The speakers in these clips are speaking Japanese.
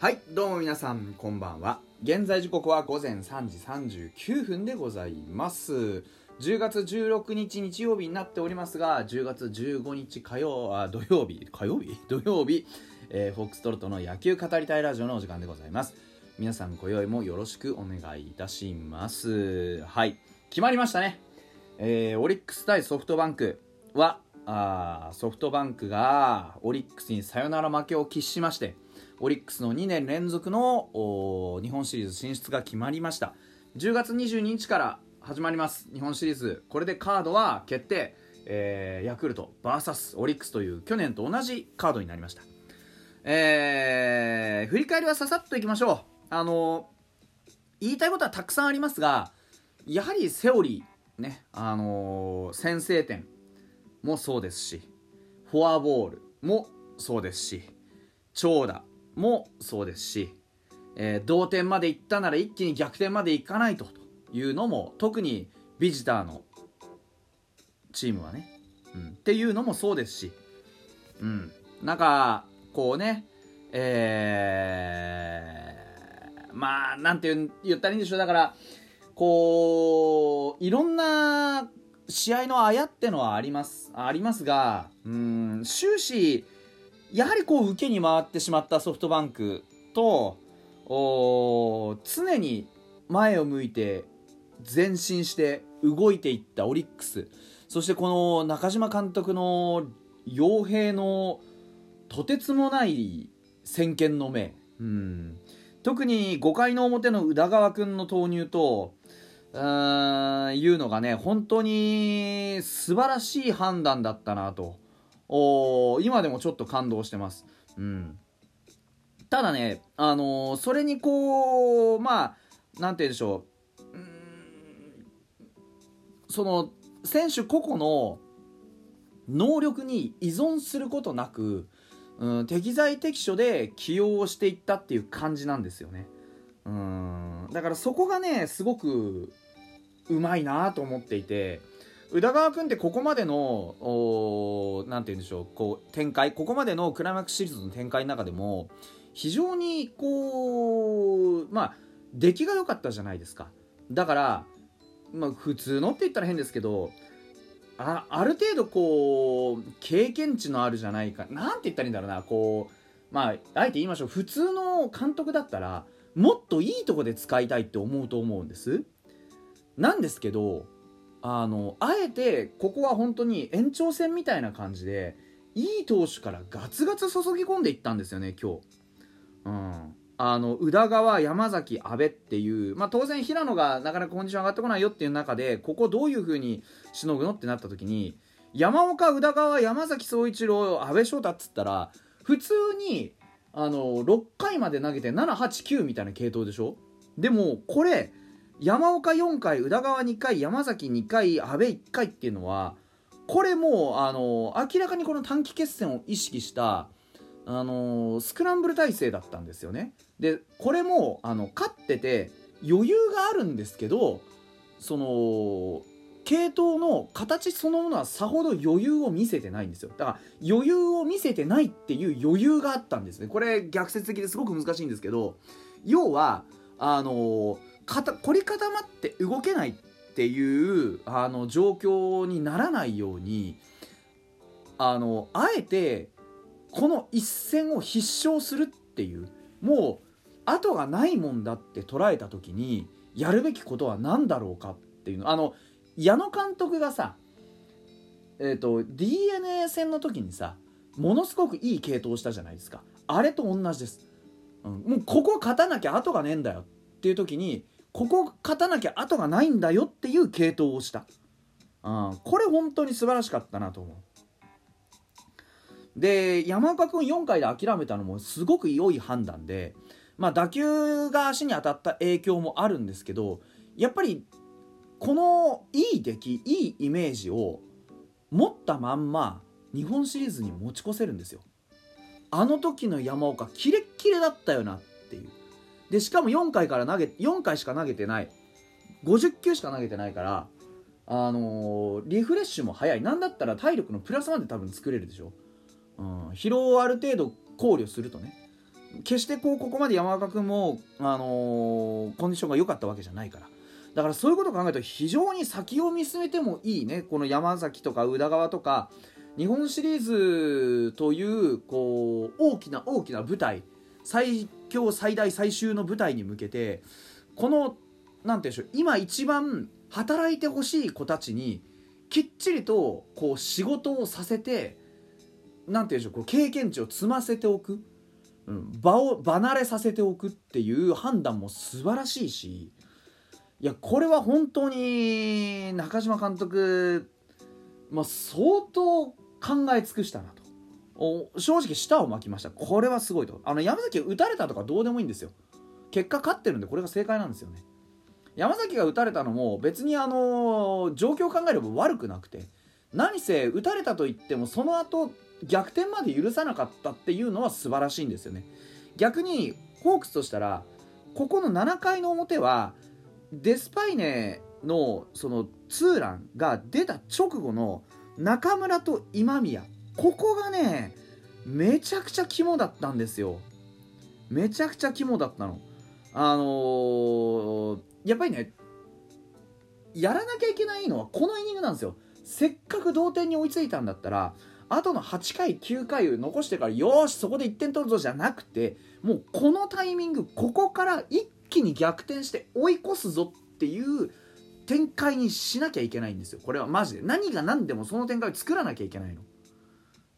はいどうも皆さんこんばんは。現在時刻は午前3時39分でございます。10月16日日曜日になっておりますが10月15日火曜あ土曜日火曜日？土曜日、えー、フォックストロットの野球語りたいラジオのお時間でございます。皆さん今宵もよろしくお願いいたします。はい決まりましたね。えー、オリックス対ソフトバンクはあソフトバンクがオリックスにサヨナラ負けを喫しましてオリックスの2年連続の日本シリーズ進出が決まりました。10月22日から始まります。日本シリーズ。これでカードは決定、えー、ヤクルト VS オリックスという去年と同じカードになりました。えー、振り返りはささっといきましょう。あの言いたいことはたくさんありますがやはりセオリーねあのー、先制点もそうですしフォアボールもそうですし長打もそうですし、えー、同点までいったなら一気に逆転までいかないとというのも特にビジターのチームはね、うん、っていうのもそうですし、うん、なんかこうねえー、まあなんて言ったらいいんでしょうだからこういろんな試合のあやってのはありますありますがうん終始やはりこう受けに回ってしまったソフトバンクと常に前を向いて前進して動いていったオリックス。そしてこの中島監督の傭兵のとてつもない先見の目、うん、特に5回の表の宇田川君の投入とうんいうのがね本当に素晴らしい判断だったなと。お今でもちょっと感動してます。うん。ただね、あのー、それにこう、まあ、なんて言うんでしょう。うんその、選手個々の能力に依存することなく、うん、適材適所で起用をしていったっていう感じなんですよね。うんだからそこがねすごくうまいなと思っていて宇田川君ってここまでの何て言うんでしょうこう展開ここまでのクライマックスシリーズの展開の中でも非常にこうまあ出来が良かったじゃないですか。だからまあ普通のって言ったら変ですけどあある程度こう経験値のあるじゃないかなんて言ったらいいんだろうなこうまああえて言いましょう。普通の監督だったらもっといいとこで使いたいって思うと思うんです。なんですけどあのあえてここは本当に延長戦みたいな感じでいい投手からガツガツ注ぎ込んでいったんですよね今日。うんあの宇田川、山崎、阿部っていう、まあ、当然、平野がなかなかコンディション上がってこないよっていう中でここどういう風にしのぐのってなった時に山岡、宇田川、山崎総一郎、阿部翔太っつったら普通にあの6回まで投げて7、8、9みたいな系統でしょ？でもこれ山岡4回宇田川2回山崎2回阿部1回っていうのはこれもうあの明らかにこの短期決戦を意識したあのスクランブル体制だったんですよね。でこれもあの勝ってて余裕があるんですけどその系統の形そのものはさほど余裕を見せてないんですよだから余裕を見せてないっていう余裕があったんですねこれ逆説的ですごく難しいんですけど要はあのー凝り固まって動けないっていうあの状況にならないようにあのあえてこの一戦を必勝するっていうもう後がないもんだって捉えた時にやるべきことは何だろうかっていうのあの矢野監督がさえっ、ー、と d n a 戦の時にさものすごくいい系統したじゃないですか。あれと同じです、うん、もうここ勝たなきゃ後がねえんだよっていう時にここ勝たなきゃ後がないんだよっていう系統をした、うん、これ本当に素晴らしかったなと思う。で山岡君4回で諦めたのもすごく良い判断で、まあ、打球が足に当たった影響もあるんですけどやっぱりこのいい出来いいイメージを持ったまんま日本シリーズに持ち越せるんですよ。あの時の山岡キレッキレだったよなっていう。でしかも4回から投げ4回しか投げてない。50球しか投げてないからあのー、リフレッシュも早い。なんだったら体力のプラスまで多分作れるでしょ、うん、疲労をある程度考慮するとね。決してこうここまで山岡君も、あのーコンディションが良かったわけじゃないから。だからそういうことを考えると非常に先を見据えてもいいね。この山崎とか宇田川とか日本シリーズというこう大きな大きな舞台。最強最大最終の舞台に向けてこのなんていうんでしょう今一番働いてほしい子たちにきっちりとこう仕事をさせてなんていうんでしょうこう経験値を積ませておく、うん、場を離れさせておくっていう判断も素晴らしいしいやこれは本当に中島監督、まあ、相当考え尽くしたなと。正直舌を巻きました。これはすごいと。あの山崎打たれたとかどうでもいいんですよ。結果勝ってるんでこれが正解なんですよね。山崎が打たれたのも別にあの状況を考えれば悪くなくて。何せ打たれたと言ってもその後逆転まで許さなかったっていうのは素晴らしいんですよね。逆にホークスとしたらここの7回の表はデスパイネのそのツーランが出た直後の中村と今宮ここがねめちゃくちゃ肝だったんですよ。めちゃくちゃ肝だったの。あのーやっぱりねやらなきゃいけないのはこのイニングなんですよ。せっかく同点に追いついたんだったらあとの8回9回を残してからよしそこで1点取るぞじゃなくてもうこのタイミングここから一気に逆転して追い越すぞっていう展開にしなきゃいけないんですよ。これはマジで。何が何でもその展開を作らなきゃいけないの。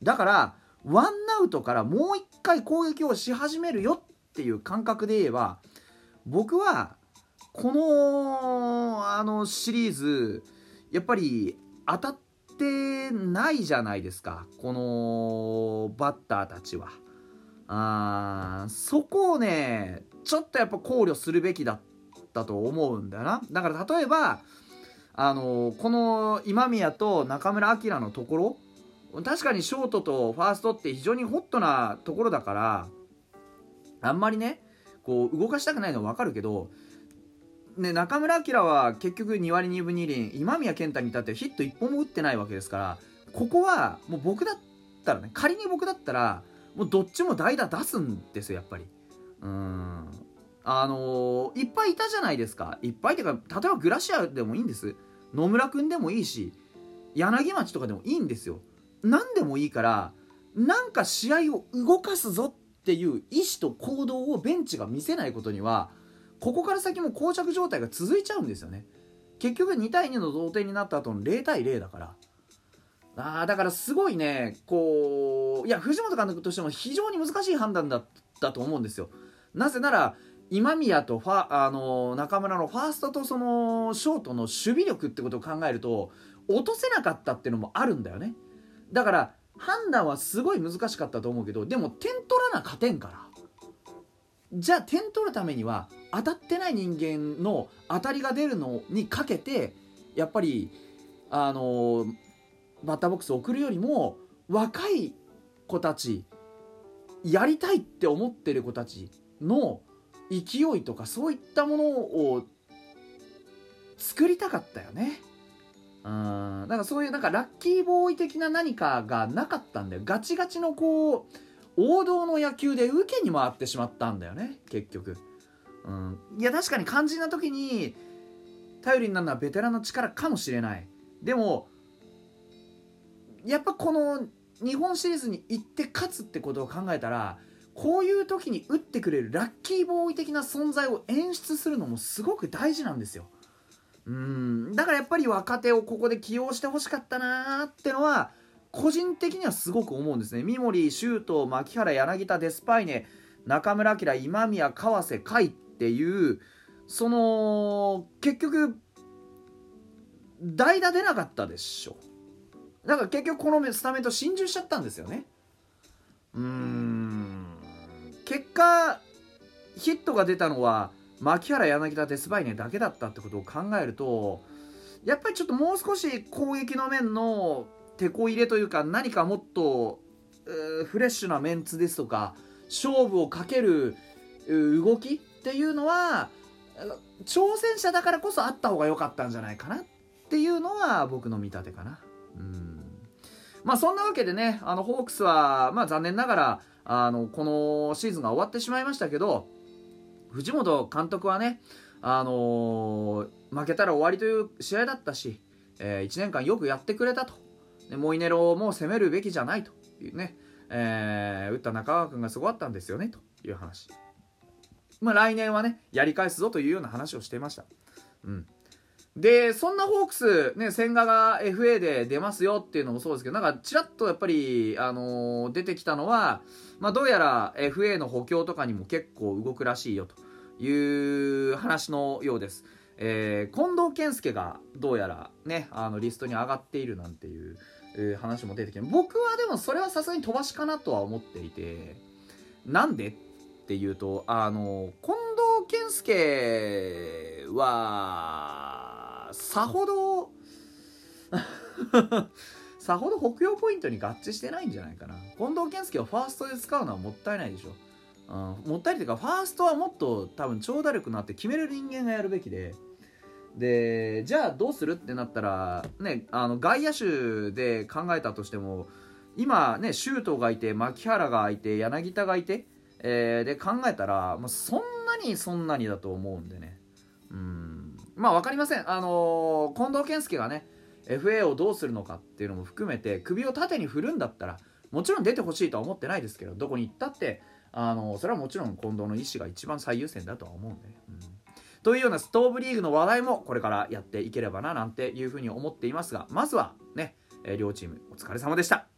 だからワンアウトからもう一回攻撃をし始めるよっていう感覚で言えば僕はこのあのシリーズやっぱり当たってないじゃないですか。このバッターたちは。あーそこをねちょっとやっぱ考慮するべきだったと思うんだよな。だから例えばあのこの今宮と中村晃のところ確かにショートとファーストって非常にホットなところだからあんまりねこう動かしたくないのは分かるけどね、中村晃は結局2割2分2厘今宮健太に至ってヒット1本も打ってないわけですからここはもう僕だったらね仮に僕だったらもうどっちも代打出すんですよやっぱり。うん。あのーいっぱいいたじゃないですか。いっぱいっていうか例えばグラシアでもいいんです。野村君でもいいし柳町とかでもいいんですよ。何でもいいからなんか試合を動かすぞっていう意思と行動をベンチが見せないことにはここから先も膠着状態が続いちゃうんですよね。結局2対2の同点になった後の0対0だから。あだからすごいねこういや藤本監督としても非常に難しい判断だったと思うんですよ。なぜなら今宮とファあの中村のファーストとそのショートの守備力ってことを考えると落とせなかったっていうのもあるんだよね。だから判断はすごい難しかったと思うけどでも点取らな勝てんからじゃあ点取るためには当たってない人間の当たりが出るのにかけてやっぱりあのバッターボックスを送るよりも若い子たちやりたいって思ってる子たちの勢いとかそういったものを作りたかったよね。うん。だかそういうなんかラッキーボーイ的な何かがなかったんだよ。ガチガチのこう王道の野球で受けに回ってしまったんだよね。結局、うん、いや確かに肝心な時に頼りになるのはベテランの力かもしれない。でもやっぱこの日本シリーズに行って勝つってことを考えたらこういう時に打ってくれるラッキーボーイ的な存在を演出するのもすごく大事なんですよ。うん。だからやっぱり若手をここで起用してほしかったなーってのは個人的にはすごく思うんですね。三森周東牧原柳田デスパイネ中村晃今宮川瀬甲斐っていうその結局代打出なかったでしょ。だから結局このスタメンと心中しちゃったんですよね。うーん。結果ヒットが出たのは牧原柳田デスパイネだけだったってことを考えるとやっぱりちょっともう少し攻撃の面の手こ入れというか何かもっとフレッシュなメンツですとか勝負をかける動きっていうのは挑戦者だからこそあった方が良かったんじゃないかなっていうのは僕の見立てかな。うんまあそんなわけでねあのホークスは、まあ、残念ながらあのこのシーズンが終わってしまいましたけど藤本監督はね、あのー、負けたら終わりという試合だったし、えー、1年間よくやってくれたとでモイネロも攻めるべきじゃないというね、えー、打った中川君がすごかったんですよねという話。まあ、来年はねやり返すぞというような話をしていました。うんで、そんなホークス、ね、千賀が FA で出ますよっていうのもそうですけど、なんかちらっとやっぱり、あのー、出てきたのは、まあ、どうやら FA の補強とかにも結構動くらしいよという話のようです。えー、近藤健介がどうやらね、あのリストに上がっているなんていう、話も出てきて、僕はでもそれはさすがに飛ばしかなとは思っていて、なんでっていうと、あの、近藤健介は、さほど さほど北洋ポイントに合致してないんじゃないかな。近藤健介をファーストで使うのはもったいないでしょ、うん、もったいないというかファーストはもっと多分長打力のあって決める人間がやるべきで。でじゃあどうするってなったらねあの外野手で考えたとしても今ね周東がいて牧原がいて柳田がいて、えー、で考えたら、まあ、そんなにそんなにだと思うんでね。うん。まあ分かりません。あのー、近藤健介がね FA をどうするのかっていうのも含めて首を縦に振るんだったらもちろん出てほしいとは思ってないですけどどこに行ったってあのー、それはもちろん近藤の意思が一番最優先だとは思うんで、うん、というようなストーブリーグの話題もこれからやっていければななんていうふうに思っていますがまずはね両チームお疲れ様でした。